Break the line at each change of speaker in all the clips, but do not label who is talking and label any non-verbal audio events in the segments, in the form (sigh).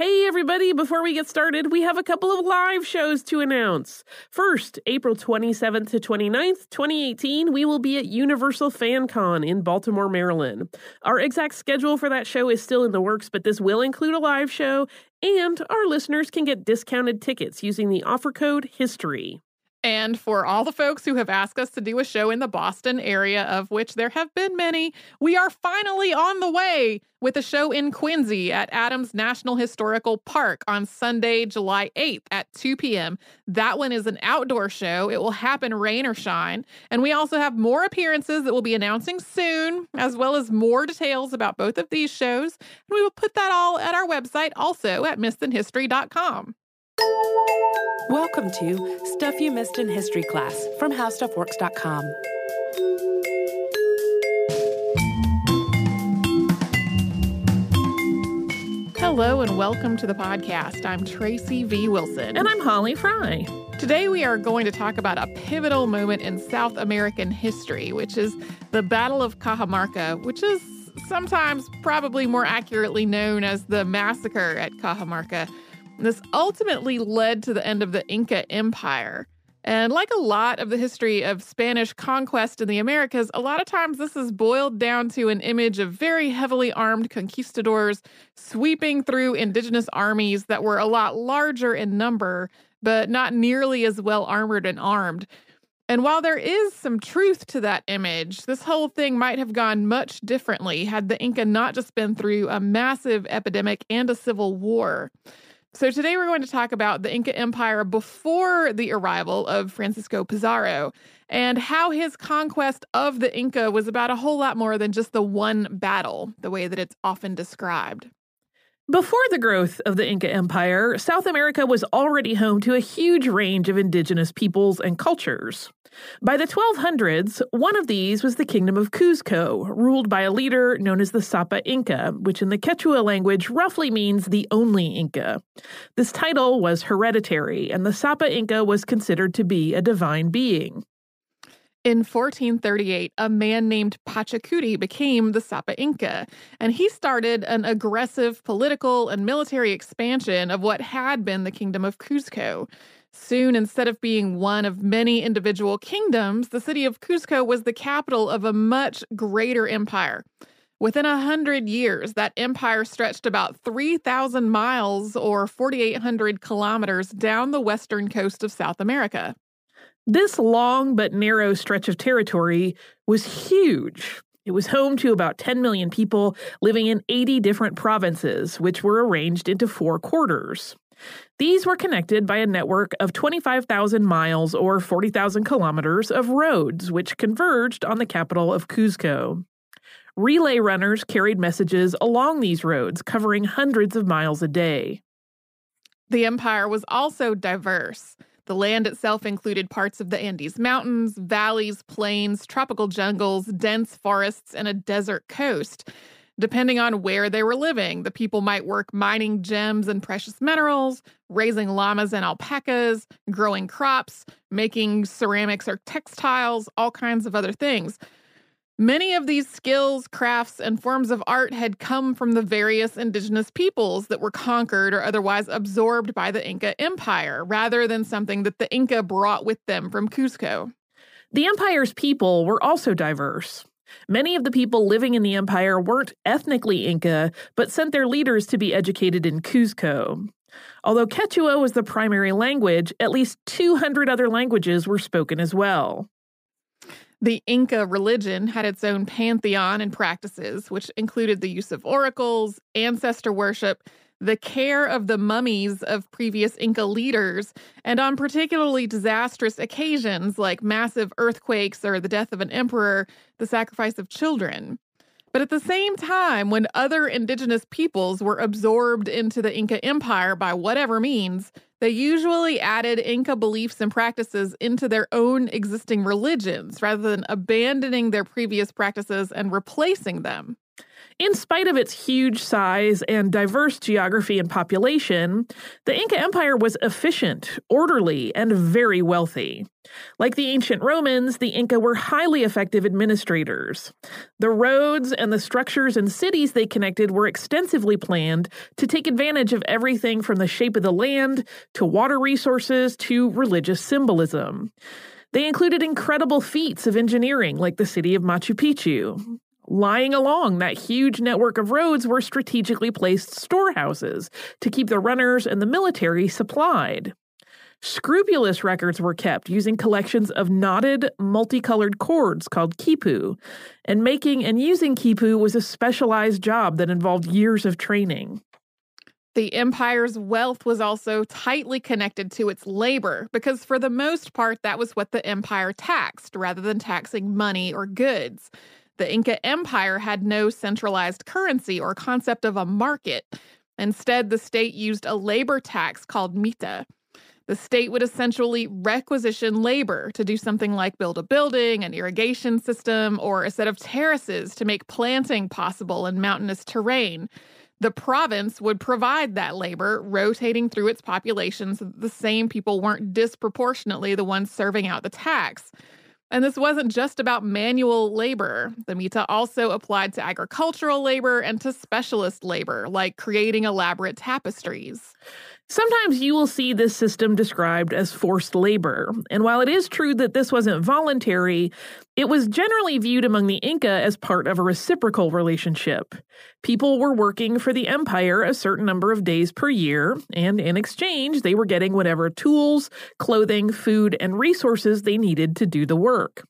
Hey, everybody, before we get started, we have a couple of live shows to announce. First, April 27th to 29th, 2018, we will be at Universal Fan Con in Baltimore, Maryland. Our exact schedule for that show is still in the works, but this will include a live show, and our listeners can get discounted tickets using the offer code HISTORY.
And for all the folks who have asked us to do a show in the Boston area, of which there have been many, we are finally on the way with a show in Quincy at Adams National Historical Park on Sunday, July 8th at 2 p.m. That one is an outdoor show. It will happen rain or shine. And we also have more appearances that we'll be announcing soon, as well as more details about both of these shows. And we will put that all at our website also at missedinhistory.com.
Welcome to Stuff You Missed in History Class from HowStuffWorks.com.
Hello and welcome to the podcast. I'm Tracy V. Wilson.
And I'm Holly Fry.
Today we are going to talk about a pivotal moment in South American history, which is the Battle of Cajamarca, which is sometimes probably more accurately known as the Massacre at Cajamarca. This ultimately led to the end of the Inca Empire. And like a lot of the history of Spanish conquest in the Americas, a lot of times this is boiled down to an image of very heavily armed conquistadors sweeping through indigenous armies that were a lot larger in number, but not nearly as well armored and armed. And while there is some truth to that image, this whole thing might have gone much differently had the Inca not just been through a massive epidemic and a civil war. So, today we're going to talk about the Inca Empire before the arrival of Francisco Pizarro and how his conquest of the Inca was about a whole lot more than just the one battle, the way that it's often described.
Before the growth of the Inca Empire, South America was already home to a huge range of indigenous peoples and cultures. By the 1200s, one of these was the Kingdom of Cuzco, ruled by a leader known as the Sapa Inca, which in the Quechua language roughly means the only Inca. This title was hereditary, and the Sapa Inca was considered to be a divine being.
In 1438, a man named Pachacuti became the Sapa Inca, and he started an aggressive political and military expansion of what had been the Kingdom of Cuzco. Soon, instead of being one of many individual kingdoms, the city of Cuzco was the capital of a much greater empire. Within a hundred years, that empire stretched about 3,000 miles or 4,800 kilometers down the western coast of South America.
This long but narrow stretch of territory was huge. It was home to about 10 million people living in 80 different provinces, which were arranged into four quarters. These were connected by a network of 25,000 miles or 40,000 kilometers of roads, which converged on the capital of Cuzco. Relay runners carried messages along these roads, covering hundreds of miles a day.
The empire was also diverse. The land itself included parts of the Andes Mountains, valleys, plains, tropical jungles, dense forests, and a desert coast. Depending on where they were living, the people might work mining gems and precious minerals, raising llamas and alpacas, growing crops, making ceramics or textiles, all kinds of other things. Many of these skills, crafts, and forms of art had come from the various indigenous peoples that were conquered or otherwise absorbed by the Inca Empire, rather than something that the Inca brought with them from Cusco.
The empire's people were also diverse. Many of the people living in the empire weren't ethnically Inca, but sent their leaders to be educated in Cuzco. Although Quechua was the primary language, at least 200 other languages were spoken as well.
The Inca religion had its own pantheon and practices, which included the use of oracles, ancestor worship, the care of the mummies of previous Inca leaders, and on particularly disastrous occasions like massive earthquakes or the death of an emperor, the sacrifice of children. But at the same time, when other indigenous peoples were absorbed into the Inca Empire by whatever means, they usually added Inca beliefs and practices into their own existing religions rather than abandoning their previous practices and replacing them.
In spite of its huge size and diverse geography and population, the Inca Empire was efficient, orderly, and very wealthy. Like the ancient Romans, the Inca were highly effective administrators. The roads and the structures and cities they connected were extensively planned to take advantage of everything from the shape of the land to water resources to religious symbolism. They included incredible feats of engineering, like the city of Machu Picchu. Lying along that huge network of roads were strategically placed storehouses to keep the runners and the military supplied. Scrupulous records were kept using collections of knotted, multicolored cords called quipu, and making and using quipu was a specialized job that involved years of training.
The empire's wealth was also tightly connected to its labor, because for the most part, that was what the empire taxed rather than taxing money or goods. The Inca Empire had no centralized currency or concept of a market. Instead, the state used a labor tax called mita. The state would essentially requisition labor to do something like build a building, an irrigation system, or a set of terraces to make planting possible in mountainous terrain. The province would provide that labor, rotating through its population so that the same people weren't disproportionately the ones serving out the tax. And this wasn't just about manual labor. The Mita also applied to agricultural labor and to specialist labor, like creating elaborate tapestries.
Sometimes you will see this system described as forced labor, and while it is true that this wasn't voluntary, it was generally viewed among the Inca as part of a reciprocal relationship. People were working for the empire a certain number of days per year, and in exchange, they were getting whatever tools, clothing, food, and resources they needed to do the work.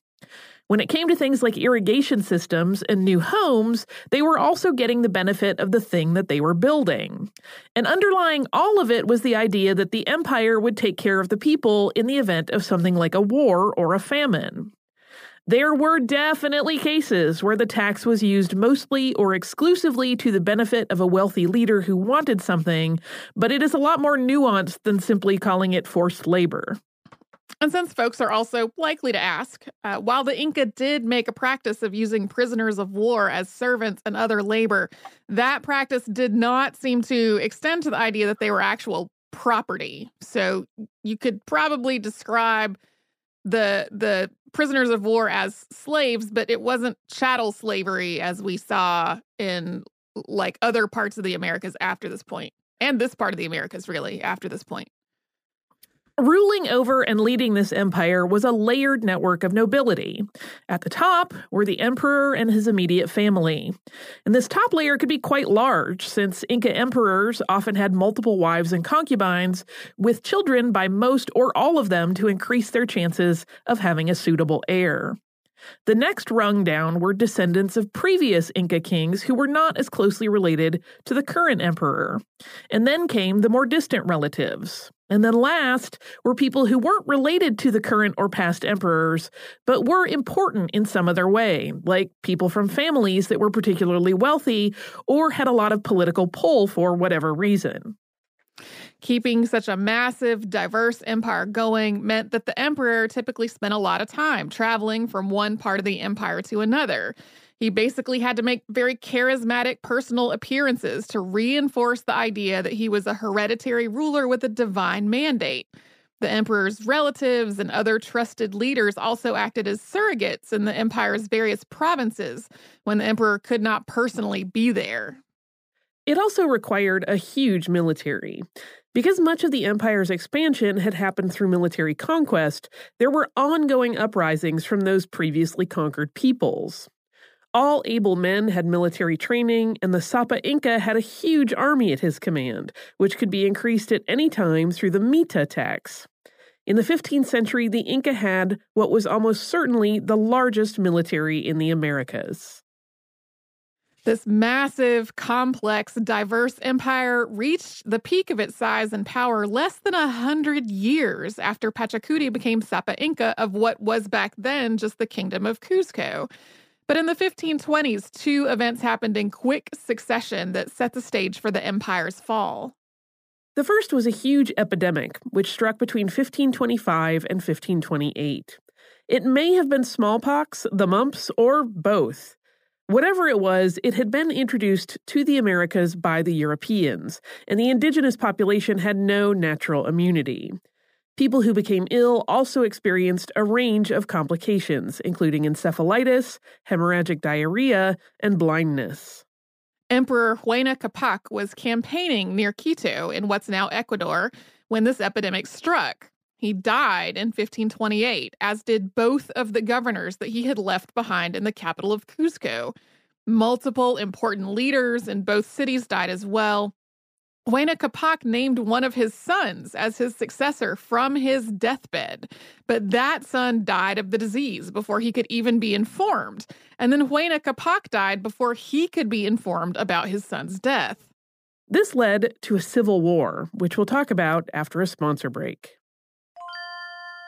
When it came to things like irrigation systems and new homes, they were also getting the benefit of the thing that they were building. And underlying all of it was the idea that the empire would take care of the people in the event of something like a war or a famine. There were definitely cases where the tax was used mostly or exclusively to the benefit of a wealthy leader who wanted something, but it is a lot more nuanced than simply calling it forced labor.
And since folks are also likely to ask, uh, while the Inca did make a practice of using prisoners of war as servants and other labor, that practice did not seem to extend to the idea that they were actual property. So you could probably describe the the prisoners of war as slaves, but it wasn't chattel slavery as we saw in like other parts of the Americas after this point, and this part of the Americas really after this point.
Ruling over and leading this empire was a layered network of nobility. At the top were the emperor and his immediate family. And this top layer could be quite large, since Inca emperors often had multiple wives and concubines, with children by most or all of them to increase their chances of having a suitable heir. The next rung down were descendants of previous Inca kings who were not as closely related to the current emperor. And then came the more distant relatives. And then last were people who weren't related to the current or past emperors, but were important in some other way, like people from families that were particularly wealthy or had a lot of political pull for whatever reason.
Keeping such a massive, diverse empire going meant that the emperor typically spent a lot of time traveling from one part of the empire to another. He basically had to make very charismatic personal appearances to reinforce the idea that he was a hereditary ruler with a divine mandate. The emperor's relatives and other trusted leaders also acted as surrogates in the empire's various provinces when the emperor could not personally be there.
It also required a huge military. Because much of the empire's expansion had happened through military conquest, there were ongoing uprisings from those previously conquered peoples. All able men had military training, and the Sapa Inca had a huge army at his command, which could be increased at any time through the Mita tax. In the 15th century, the Inca had what was almost certainly the largest military in the Americas.
This massive, complex, diverse empire reached the peak of its size and power less than a hundred years after Pachacuti became Sapa Inca of what was back then just the Kingdom of Cuzco. But in the 1520s, two events happened in quick succession that set the stage for the empire's fall.
The first was a huge epidemic, which struck between 1525 and 1528. It may have been smallpox, the mumps, or both. Whatever it was, it had been introduced to the Americas by the Europeans, and the indigenous population had no natural immunity. People who became ill also experienced a range of complications, including encephalitis, hemorrhagic diarrhea, and blindness.
Emperor Huayna Capac was campaigning near Quito in what's now Ecuador when this epidemic struck. He died in 1528, as did both of the governors that he had left behind in the capital of Cuzco. Multiple important leaders in both cities died as well, Huayna Capac named one of his sons as his successor from his deathbed, but that son died of the disease before he could even be informed. And then Huayna Capac died before he could be informed about his son's death.
This led to a civil war, which we'll talk about after a sponsor break.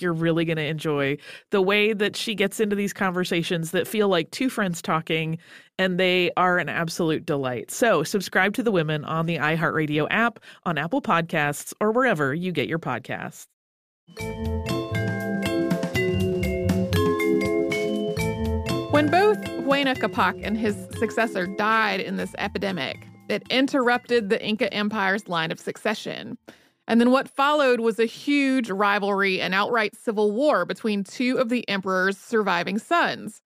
you're really going to enjoy the way that she gets into these conversations that feel like two friends talking, and they are an absolute delight. So, subscribe to The Women on the iHeartRadio app, on Apple Podcasts, or wherever you get your podcasts.
When both Huayna Capac and his successor died in this epidemic, it interrupted the Inca Empire's line of succession. And then what followed was a huge rivalry and outright civil war between two of the emperor's surviving sons.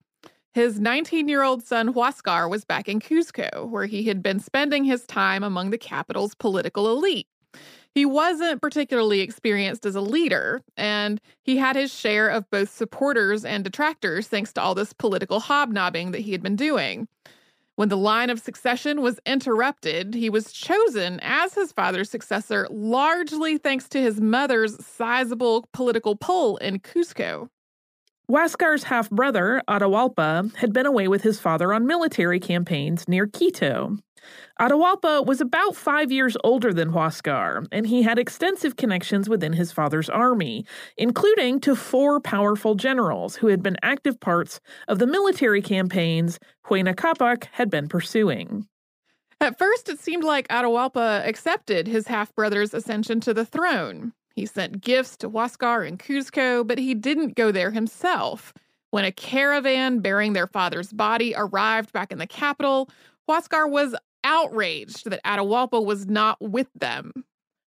His 19 year old son Huascar was back in Cuzco, where he had been spending his time among the capital's political elite. He wasn't particularly experienced as a leader, and he had his share of both supporters and detractors thanks to all this political hobnobbing that he had been doing. When the line of succession was interrupted, he was chosen as his father's successor largely thanks to his mother's sizable political pull in Cusco.
Huascar's half brother, Atahualpa, had been away with his father on military campaigns near Quito. Atahualpa was about five years older than Huascar, and he had extensive connections within his father's army, including to four powerful generals who had been active parts of the military campaigns Huayna Capac had been pursuing.
At first, it seemed like Atahualpa accepted his half brother's ascension to the throne. He sent gifts to Huascar and Cuzco, but he didn't go there himself. When a caravan bearing their father's body arrived back in the capital, Huascar was outraged that Atahualpa was not with them.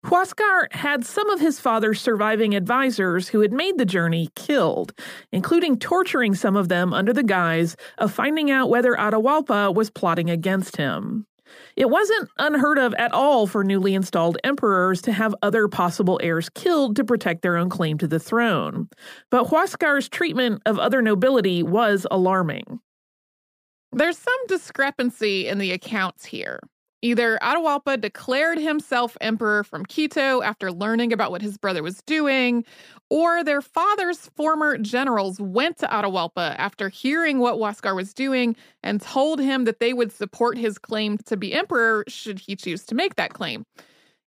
Huascar had some of his father's surviving advisors who had made the journey killed, including torturing some of them under the guise of finding out whether Atahualpa was plotting against him. It wasn't unheard of at all for newly installed emperors to have other possible heirs killed to protect their own claim to the throne. But Huascar's treatment of other nobility was alarming.
There's some discrepancy in the accounts here. Either Atahualpa declared himself emperor from Quito after learning about what his brother was doing, or their father's former generals went to Atahualpa after hearing what Huascar was doing and told him that they would support his claim to be emperor should he choose to make that claim.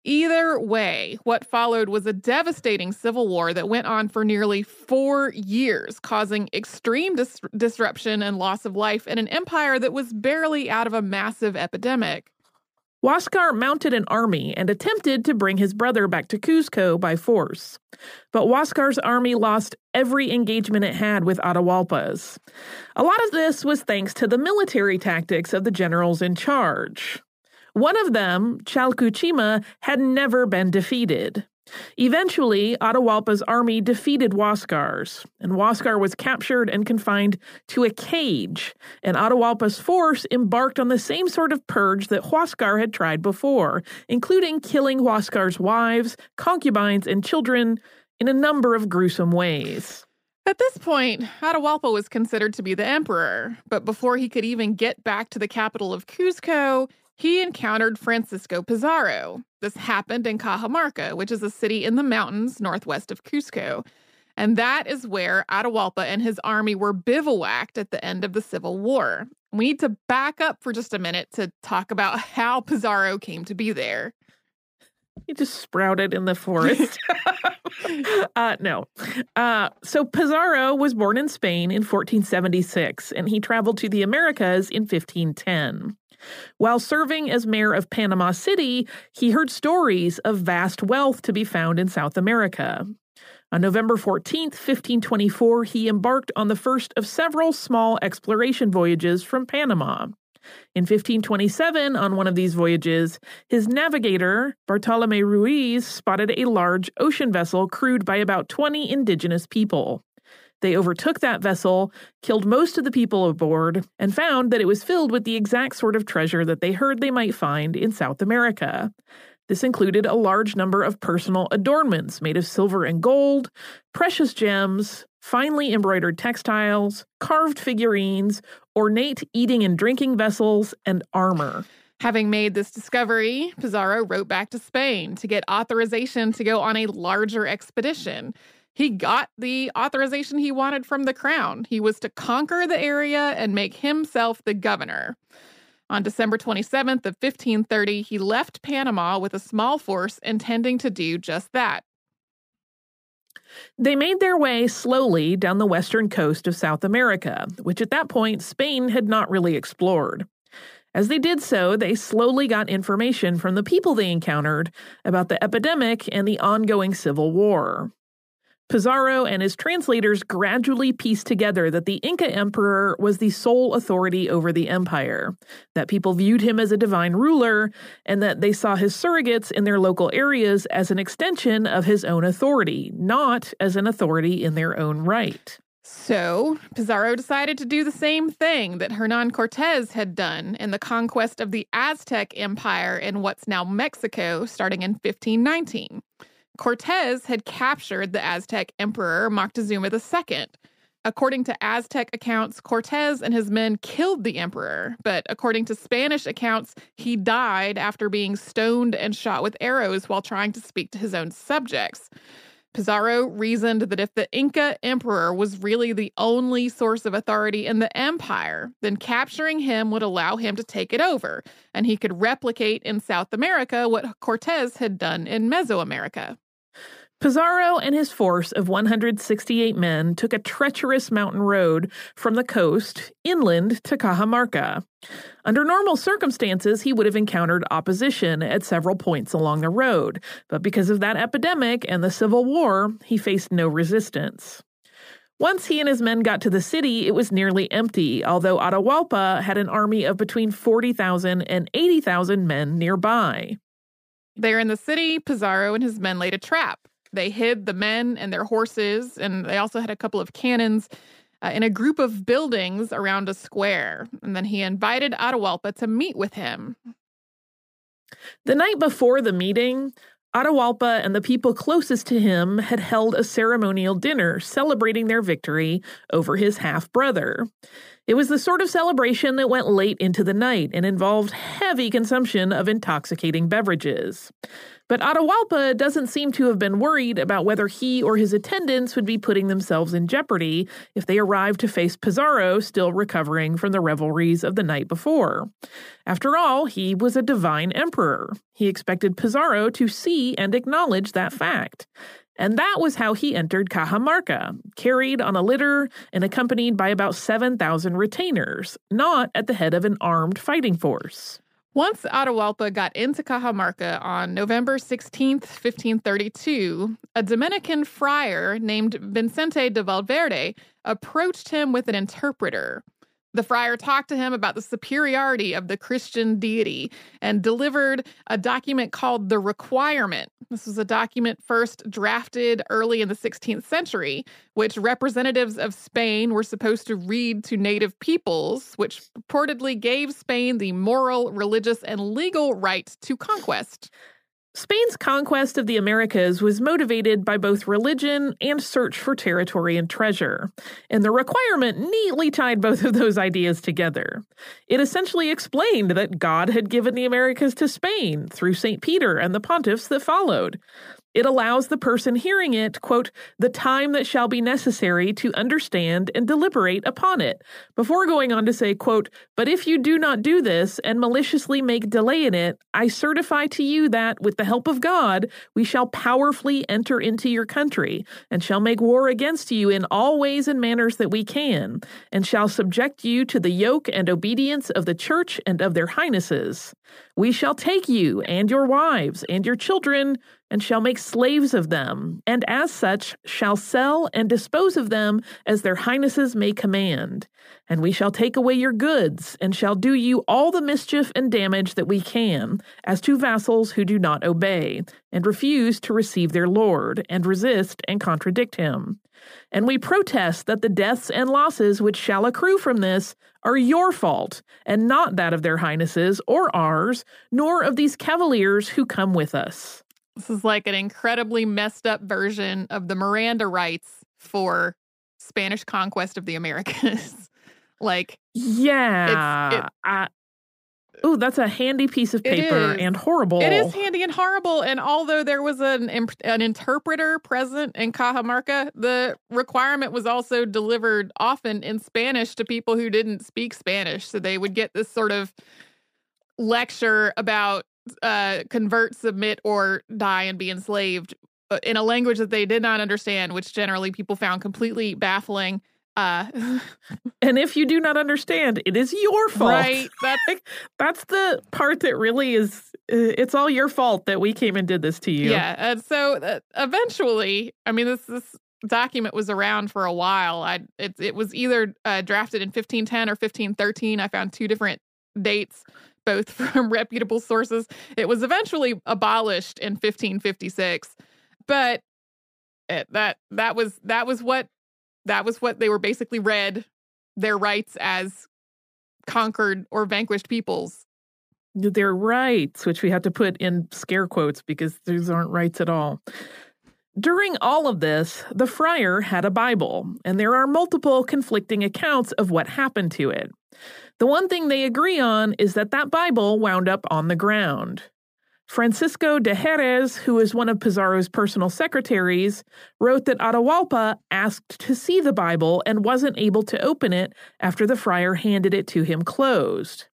Either way, what followed was a devastating civil war that went on for nearly four years, causing extreme dis- disruption and loss of life in an empire that was barely out of a massive epidemic.
Huascar mounted an army and attempted to bring his brother back to Cuzco by force. But Huascar's army lost every engagement it had with Atahualpa's. A lot of this was thanks to the military tactics of the generals in charge. One of them, Chalcuchima, had never been defeated. Eventually, Atahualpa's army defeated Huascar's, and Huascar was captured and confined to a cage, and Atahualpa's force embarked on the same sort of purge that Huascar had tried before, including killing Huascar's wives, concubines, and children in a number of gruesome ways.
At this point, Atahualpa was considered to be the emperor, but before he could even get back to the capital of Cuzco, he encountered Francisco Pizarro. This happened in Cajamarca, which is a city in the mountains northwest of Cusco. And that is where Atahualpa and his army were bivouacked at the end of the Civil War. We need to back up for just a minute to talk about how Pizarro came to be there.
He just sprouted in the forest. (laughs) (laughs) uh, no. Uh, so Pizarro was born in Spain in 1476, and he traveled to the Americas in 1510. While serving as mayor of Panama City, he heard stories of vast wealth to be found in South America. On November 14, 1524, he embarked on the first of several small exploration voyages from Panama. In 1527, on one of these voyages, his navigator, Bartolome Ruiz, spotted a large ocean vessel crewed by about 20 indigenous people. They overtook that vessel, killed most of the people aboard, and found that it was filled with the exact sort of treasure that they heard they might find in South America. This included a large number of personal adornments made of silver and gold, precious gems, finely embroidered textiles, carved figurines, ornate eating and drinking vessels, and armor.
Having made this discovery, Pizarro wrote back to Spain to get authorization to go on a larger expedition. He got the authorization he wanted from the crown. He was to conquer the area and make himself the governor. On December 27th of 1530, he left Panama with a small force intending to do just that.
They made their way slowly down the western coast of South America, which at that point Spain had not really explored. As they did so, they slowly got information from the people they encountered about the epidemic and the ongoing civil war. Pizarro and his translators gradually pieced together that the Inca emperor was the sole authority over the empire, that people viewed him as a divine ruler, and that they saw his surrogates in their local areas as an extension of his own authority, not as an authority in their own right.
So, Pizarro decided to do the same thing that Hernan Cortez had done in the conquest of the Aztec Empire in what's now Mexico starting in 1519. Cortez had captured the Aztec Emperor Moctezuma II. According to Aztec accounts, Cortez and his men killed the emperor, but according to Spanish accounts, he died after being stoned and shot with arrows while trying to speak to his own subjects. Pizarro reasoned that if the Inca emperor was really the only source of authority in the empire, then capturing him would allow him to take it over, and he could replicate in South America what Cortez had done in Mesoamerica.
Pizarro and his force of 168 men took a treacherous mountain road from the coast inland to Cajamarca. Under normal circumstances, he would have encountered opposition at several points along the road, but because of that epidemic and the Civil War, he faced no resistance. Once he and his men got to the city, it was nearly empty, although Atahualpa had an army of between 40,000 and 80,000 men nearby.
There in the city, Pizarro and his men laid a trap. They hid the men and their horses, and they also had a couple of cannons uh, in a group of buildings around a square. And then he invited Atahualpa to meet with him.
The night before the meeting, Atahualpa and the people closest to him had held a ceremonial dinner celebrating their victory over his half brother. It was the sort of celebration that went late into the night and involved heavy consumption of intoxicating beverages. But Atahualpa doesn't seem to have been worried about whether he or his attendants would be putting themselves in jeopardy if they arrived to face Pizarro still recovering from the revelries of the night before. After all, he was a divine emperor. He expected Pizarro to see and acknowledge that fact. And that was how he entered Cajamarca, carried on a litter and accompanied by about 7,000 retainers, not at the head of an armed fighting force.
Once Atahualpa got into Cajamarca on November 16, 1532, a Dominican friar named Vicente de Valverde approached him with an interpreter. The friar talked to him about the superiority of the Christian deity and delivered a document called the Requirement. This was a document first drafted early in the 16th century, which representatives of Spain were supposed to read to native peoples, which purportedly gave Spain the moral, religious, and legal right to conquest.
Spain's conquest of the Americas was motivated by both religion and search for territory and treasure, and the requirement neatly tied both of those ideas together. It essentially explained that God had given the Americas to Spain through St. Peter and the pontiffs that followed. It allows the person hearing it, quote, the time that shall be necessary to understand and deliberate upon it, before going on to say, quote, but if you do not do this and maliciously make delay in it, I certify to you that, with the help of God, we shall powerfully enter into your country, and shall make war against you in all ways and manners that we can, and shall subject you to the yoke and obedience of the church and of their highnesses. We shall take you and your wives and your children and shall make slaves of them, and as such shall sell and dispose of them as their highnesses may command. And we shall take away your goods, and shall do you all the mischief and damage that we can, as to vassals who do not obey, and refuse to receive their lord, and resist and contradict him. And we protest that the deaths and losses which shall accrue from this are your fault, and not that of their highnesses or ours, nor of these cavaliers who come with us.
This is like an incredibly messed up version of the Miranda rights for Spanish conquest of the Americas. (laughs) like,
yeah. It, I, Oh, that's a handy piece of paper and horrible.
It is handy and horrible. And although there was an an interpreter present in Cajamarca, the requirement was also delivered often in Spanish to people who didn't speak Spanish. So they would get this sort of lecture about uh, convert, submit, or die and be enslaved uh, in a language that they did not understand, which generally people found completely baffling. Uh, (laughs)
and if you do not understand, it is your fault.
Right. (laughs) That's
that's the part that really is. Uh, it's all your fault that we came and did this to you.
Yeah. And so uh, eventually, I mean, this this document was around for a while. I it it was either uh, drafted in 1510 or 1513. I found two different dates both (laughs) from reputable sources. It was eventually abolished in 1556, but it, that that was that was what that was what they were basically read their rights as conquered or vanquished peoples.
Their rights, which we have to put in scare quotes because these aren't rights at all. During all of this, the friar had a Bible, and there are multiple conflicting accounts of what happened to it. The one thing they agree on is that that Bible wound up on the ground. Francisco de Jerez, who is one of Pizarro's personal secretaries, wrote that Atahualpa asked to see the Bible and wasn't able to open it after the friar handed it to him closed.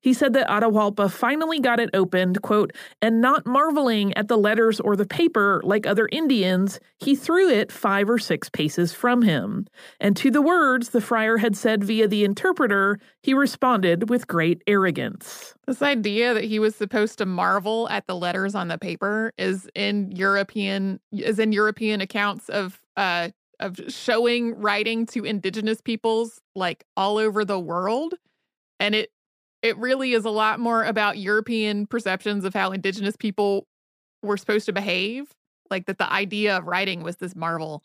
He said that Atahualpa finally got it opened, quote, and not marveling at the letters or the paper like other Indians, he threw it five or six paces from him. And to the words the friar had said via the interpreter, he responded with great arrogance.
This idea that he was supposed to marvel at the letters on the paper is in European is in European accounts of uh of showing writing to indigenous peoples like all over the world and it it really is a lot more about European perceptions of how indigenous people were supposed to behave. Like that the idea of writing was this marvel.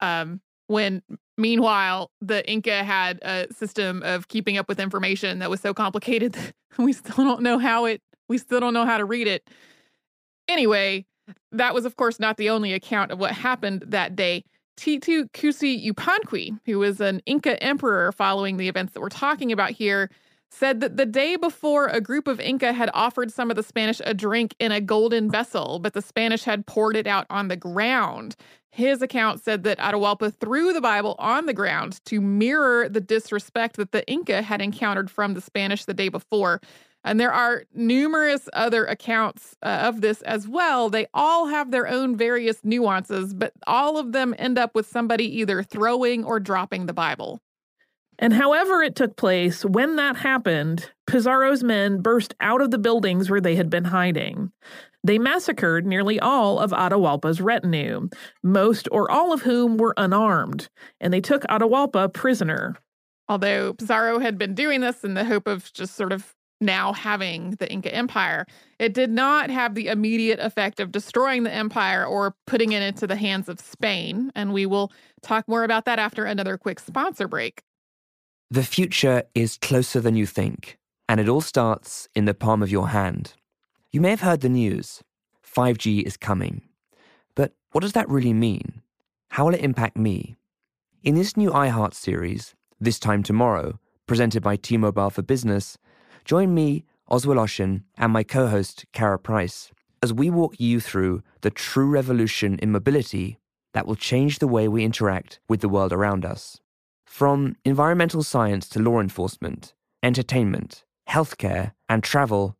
Um, when meanwhile, the Inca had a system of keeping up with information that was so complicated (laughs) that we still don't know how it, we still don't know how to read it. Anyway, that was, of course, not the only account of what happened that day. Titu Cusi Yupanqui, who was an Inca emperor following the events that we're talking about here, said that the day before a group of Inca had offered some of the Spanish a drink in a golden vessel, but the Spanish had poured it out on the ground. His account said that Atahualpa threw the Bible on the ground to mirror the disrespect that the Inca had encountered from the Spanish the day before. And there are numerous other accounts uh, of this as well. They all have their own various nuances, but all of them end up with somebody either throwing or dropping the Bible.
And however it took place, when that happened, Pizarro's men burst out of the buildings where they had been hiding. They massacred nearly all of Atahualpa's retinue, most or all of whom were unarmed, and they took Atahualpa prisoner.
Although Pizarro had been doing this in the hope of just sort of now having the Inca Empire, it did not have the immediate effect of destroying the empire or putting it into the hands of Spain. And we will talk more about that after another quick sponsor break.
The future is closer than you think, and it all starts in the palm of your hand. You may have heard the news 5G is coming. But what does that really mean? How will it impact me? In this new iHeart series, This Time Tomorrow, presented by T Mobile for Business, join me, Oz Woloshyn, and my co host, Kara Price, as we walk you through the true revolution in mobility that will change the way we interact with the world around us. From environmental science to law enforcement, entertainment, healthcare, and travel,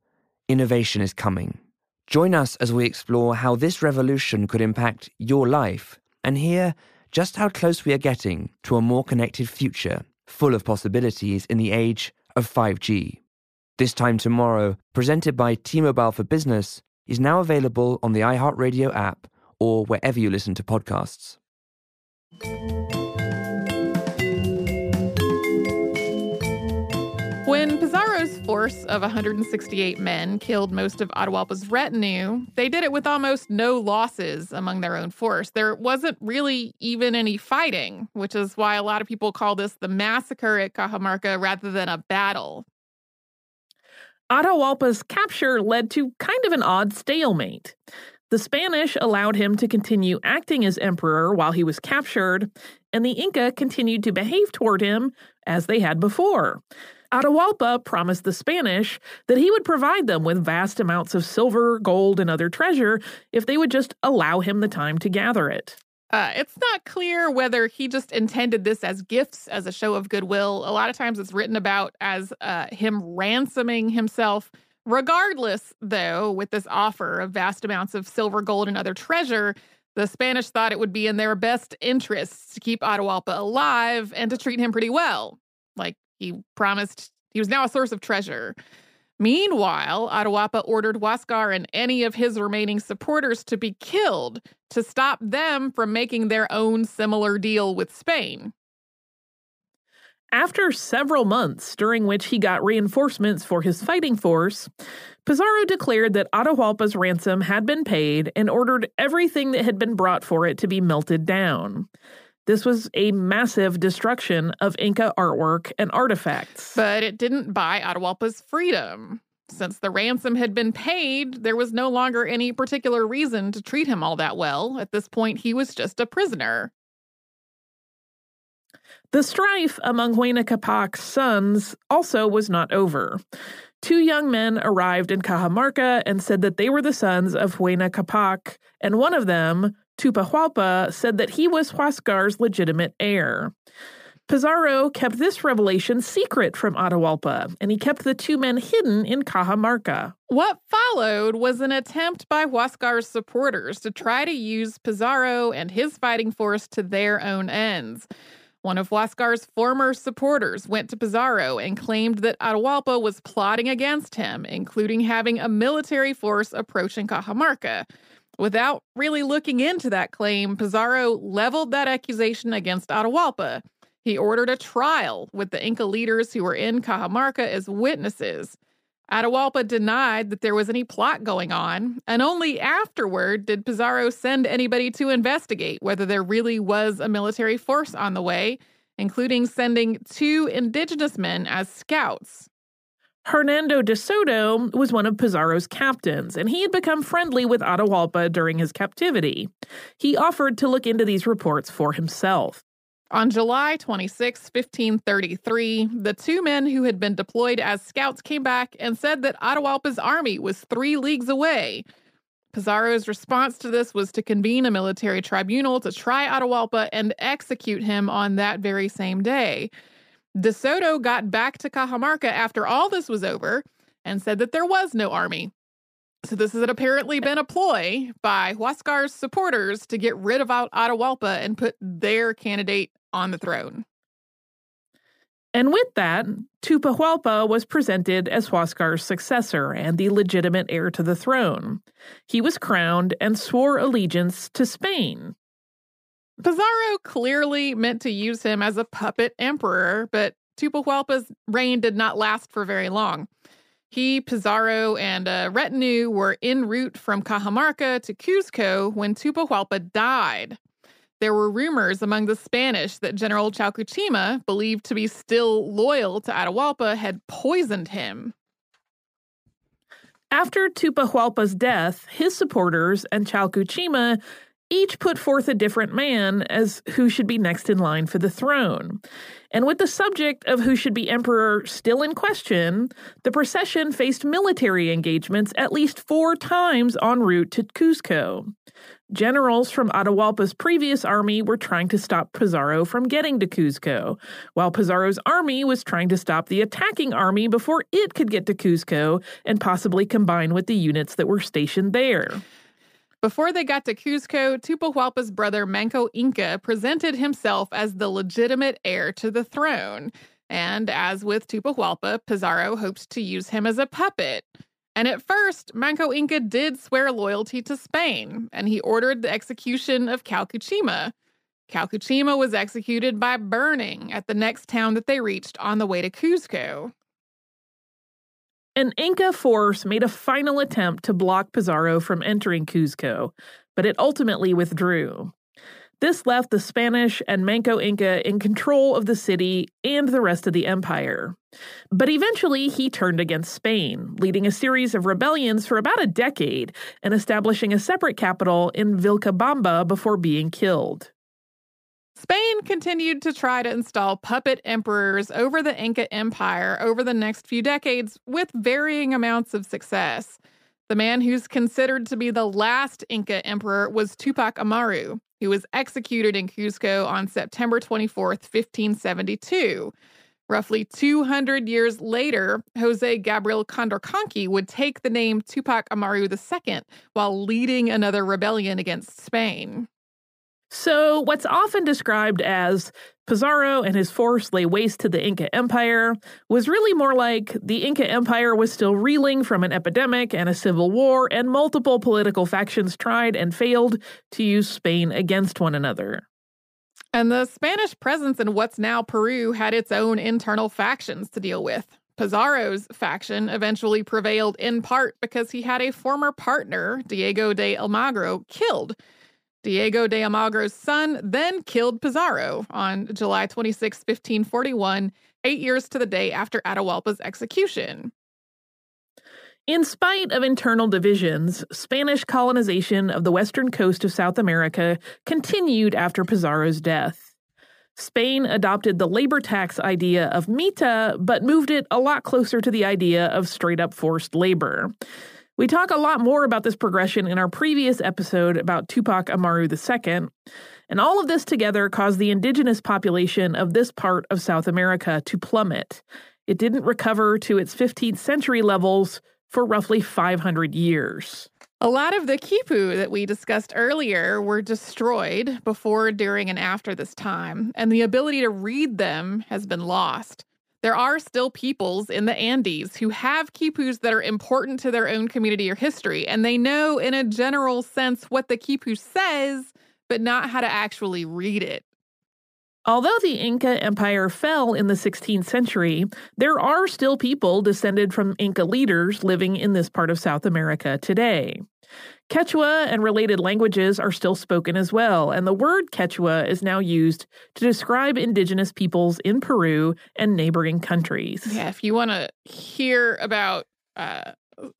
innovation is coming. Join us as we explore how this revolution could impact your life and hear just how close we are getting to a more connected future, full of possibilities in the age of 5G. This Time Tomorrow, presented by T Mobile for Business, is now available on the iHeartRadio app or wherever you listen to podcasts.
Force of 168 men killed most of Atahualpa's retinue, they did it with almost no losses among their own force. There wasn't really even any fighting, which is why a lot of people call this the massacre at Cajamarca rather than a battle.
Atahualpa's capture led to kind of an odd stalemate. The Spanish allowed him to continue acting as emperor while he was captured, and the Inca continued to behave toward him as they had before. Atahualpa promised the Spanish that he would provide them with vast amounts of silver, gold, and other treasure if they would just allow him the time to gather it.
Uh, it's not clear whether he just intended this as gifts, as a show of goodwill. A lot of times it's written about as uh, him ransoming himself. Regardless, though, with this offer of vast amounts of silver, gold, and other treasure, the Spanish thought it would be in their best interests to keep Atahualpa alive and to treat him pretty well. Like he promised he was now a source of treasure. Meanwhile, Atahualpa ordered Huascar and any of his remaining supporters to be killed to stop them from making their own similar deal with Spain.
After several months, during which he got reinforcements for his fighting force, Pizarro declared that Atahualpa's ransom had been paid and ordered everything that had been brought for it to be melted down. This was a massive destruction of Inca artwork and artifacts.
But it didn't buy Atahualpa's freedom. Since the ransom had been paid, there was no longer any particular reason to treat him all that well. At this point, he was just a prisoner.
The strife among Huayna Capac's sons also was not over. Two young men arrived in Cajamarca and said that they were the sons of Huayna Capac, and one of them, Tupahualpa, said that he was Huascar's legitimate heir. Pizarro kept this revelation secret from Atahualpa, and he kept the two men hidden in Cajamarca.
What followed was an attempt by Huascar's supporters to try to use Pizarro and his fighting force to their own ends. One of Huascar's former supporters went to Pizarro and claimed that Atahualpa was plotting against him, including having a military force approaching Cajamarca. Without really looking into that claim, Pizarro leveled that accusation against Atahualpa. He ordered a trial with the Inca leaders who were in Cajamarca as witnesses. Atahualpa denied that there was any plot going on, and only afterward did Pizarro send anybody to investigate whether there really was a military force on the way, including sending two indigenous men as scouts.
Hernando de Soto was one of Pizarro's captains, and he had become friendly with Atahualpa during his captivity. He offered to look into these reports for himself.
On July 26, 1533, the two men who had been deployed as scouts came back and said that Atahualpa's army was three leagues away. Pizarro's response to this was to convene a military tribunal to try Atahualpa and execute him on that very same day. De Soto got back to Cajamarca after all this was over and said that there was no army. So this had apparently been a ploy by Huascar's supporters to get rid of Atahualpa and put their candidate on the throne.
And with that, Tupahualpa was presented as Huascar's successor and the legitimate heir to the throne. He was crowned and swore allegiance to Spain.
Pizarro clearly meant to use him as a puppet emperor, but Tupahualpa's reign did not last for very long. He, Pizarro, and a retinue were en route from Cajamarca to Cuzco when Tupahualpa died. There were rumors among the Spanish that General Chalcuchima, believed to be still loyal to Atahualpa, had poisoned him.
After Tupahualpa's death, his supporters and Chalcuchima each put forth a different man as who should be next in line for the throne. And with the subject of who should be emperor still in question, the procession faced military engagements at least four times en route to Cuzco. Generals from Atahualpa's previous army were trying to stop Pizarro from getting to Cuzco, while Pizarro's army was trying to stop the attacking army before it could get to Cuzco and possibly combine with the units that were stationed there.
Before they got to Cuzco, Tupahualpa's brother Manco Inca presented himself as the legitimate heir to the throne. And as with Tupahualpa, Pizarro hoped to use him as a puppet. And at first, Manco Inca did swear loyalty to Spain, and he ordered the execution of Calcuchima. Calcuchima was executed by burning at the next town that they reached on the way to Cuzco.
An Inca force made a final attempt to block Pizarro from entering Cuzco, but it ultimately withdrew. This left the Spanish and Manco Inca in control of the city and the rest of the empire. But eventually he turned against Spain, leading a series of rebellions for about a decade and establishing a separate capital in Vilcabamba before being killed.
Spain continued to try to install puppet emperors over the Inca Empire over the next few decades with varying amounts of success. The man who's considered to be the last Inca emperor was Tupac Amaru, who was executed in Cuzco on September 24th, 1572. Roughly 200 years later, Jose Gabriel Condorcanqui would take the name Tupac Amaru II while leading another rebellion against Spain.
So, what's often described as Pizarro and his force lay waste to the Inca Empire was really more like the Inca Empire was still reeling from an epidemic and a civil war, and multiple political factions tried and failed to use Spain against one another.
And the Spanish presence in what's now Peru had its own internal factions to deal with. Pizarro's faction eventually prevailed in part because he had a former partner, Diego de Almagro, killed Diego de Almagro's son then killed Pizarro on July 26, 1541, eight years to the day after Atahualpa's execution.
In spite of internal divisions, Spanish colonization of the western coast of South America continued after Pizarro's death. Spain adopted the labor tax idea of mita, but moved it a lot closer to the idea of straight up forced labor. We talk a lot more about this progression in our previous episode about Tupac Amaru II, and all of this together caused the indigenous population of this part of South America to plummet. It didn't recover to its 15th century levels for roughly 500 years.
A lot of the quipu that we discussed earlier were destroyed before, during, and after this time, and the ability to read them has been lost. There are still peoples in the Andes who have quipus that are important to their own community or history, and they know in a general sense what the quipu says, but not how to actually read it.
Although the Inca Empire fell in the 16th century, there are still people descended from Inca leaders living in this part of South America today. Quechua and related languages are still spoken as well, and the word Quechua is now used to describe indigenous peoples in Peru and neighboring countries.
Yeah, if you want to hear about uh,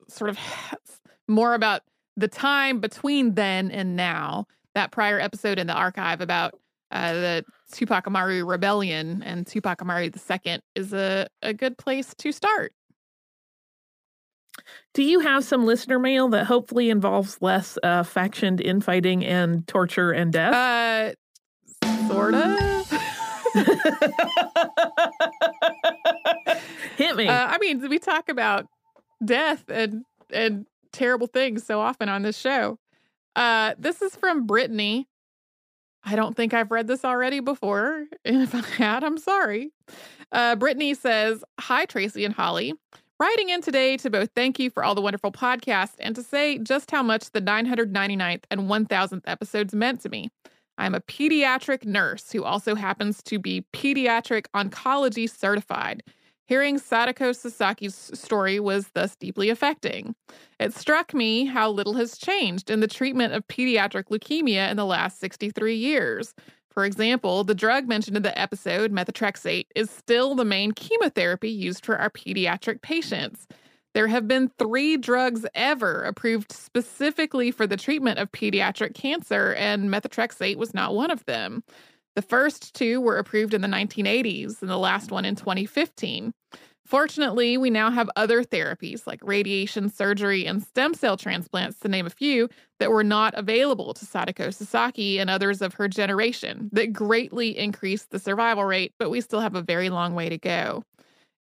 sort of (laughs) more about the time between then and now, that prior episode in the archive about uh, the Tupac Amaru Rebellion and Tupac Amaru II is a, a good place to start.
Do you have some listener mail that hopefully involves less uh, factioned infighting and torture and death?
Uh, sort of. (laughs)
Hit me.
Uh, I mean, we talk about death and and terrible things so often on this show. Uh, this is from Brittany. I don't think I've read this already before. And (laughs) if I had, I'm sorry. Uh, Brittany says, Hi, Tracy and Holly. Writing in today to both thank you for all the wonderful podcasts and to say just how much the 999th and 1000th episodes meant to me. I'm a pediatric nurse who also happens to be pediatric oncology certified. Hearing Sadako Sasaki's story was thus deeply affecting. It struck me how little has changed in the treatment of pediatric leukemia in the last 63 years. For example, the drug mentioned in the episode, methotrexate, is still the main chemotherapy used for our pediatric patients. There have been three drugs ever approved specifically for the treatment of pediatric cancer, and methotrexate was not one of them. The first two were approved in the 1980s, and the last one in 2015. Fortunately, we now have other therapies like radiation surgery and stem cell transplants, to name a few, that were not available to Sadako Sasaki and others of her generation that greatly increased the survival rate, but we still have a very long way to go.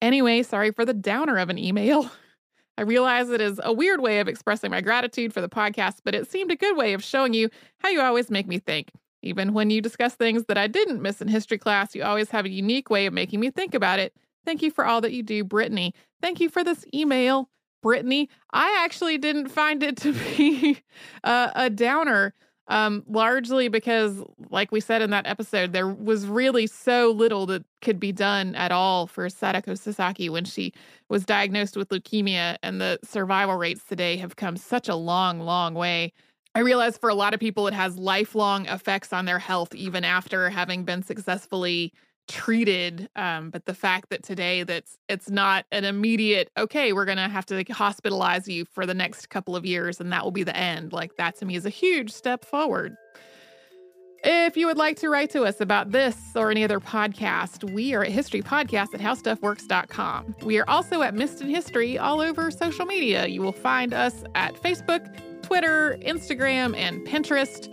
Anyway, sorry for the downer of an email. (laughs) I realize it is a weird way of expressing my gratitude for the podcast, but it seemed a good way of showing you how you always make me think. Even when you discuss things that I didn't miss in history class, you always have a unique way of making me think about it. Thank you for all that you do, Brittany. Thank you for this email, Brittany. I actually didn't find it to (laughs) be uh, a downer, um, largely because, like we said in that episode, there was really so little that could be done at all for Sadako Sasaki when she was diagnosed with leukemia, and the survival rates today have come such a long, long way. I realize for a lot of people, it has lifelong effects on their health, even after having been successfully treated um, but the fact that today that's it's not an immediate okay we're gonna have to hospitalize you for the next couple of years and that will be the end like that to me is a huge step forward if you would like to write to us about this or any other podcast, we are at historypodcast at howstuffworks.com. We are also at Missed in History all over social media. You will find us at Facebook, Twitter, Instagram, and Pinterest.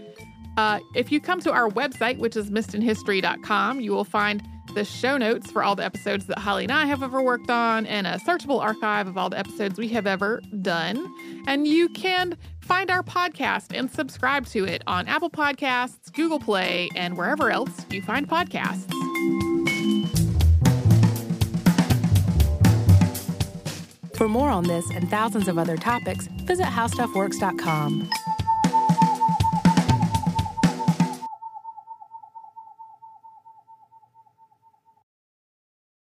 Uh, if you come to our website, which is missedinhistory.com, you will find the show notes for all the episodes that Holly and I have ever worked on and a searchable archive of all the episodes we have ever done. And you can find our podcast and subscribe to it on Apple Podcasts, Google Play, and wherever else you find podcasts.
For more on this and thousands of other topics, visit howstuffworks.com.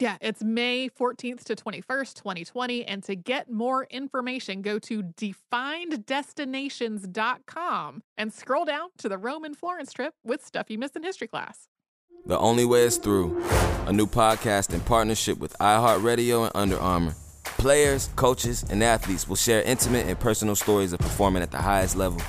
Yeah, it's May 14th to 21st, 2020. And to get more information, go to defineddestinations.com and scroll down to the Rome and Florence trip with stuff you missed in history class.
The Only Way is Through, a new podcast in partnership with iHeartRadio and Under Armour. Players, coaches, and athletes will share intimate and personal stories of performing at the highest level.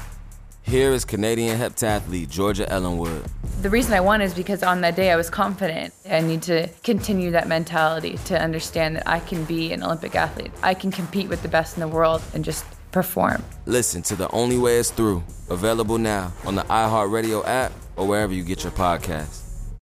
Here is Canadian heptathlete Georgia Ellenwood.
The reason I won is because on that day I was confident. I need to continue that mentality to understand that I can be an Olympic athlete. I can compete with the best in the world and just perform.
Listen to The Only Way is Through, available now on the iHeartRadio app or wherever you get your podcasts.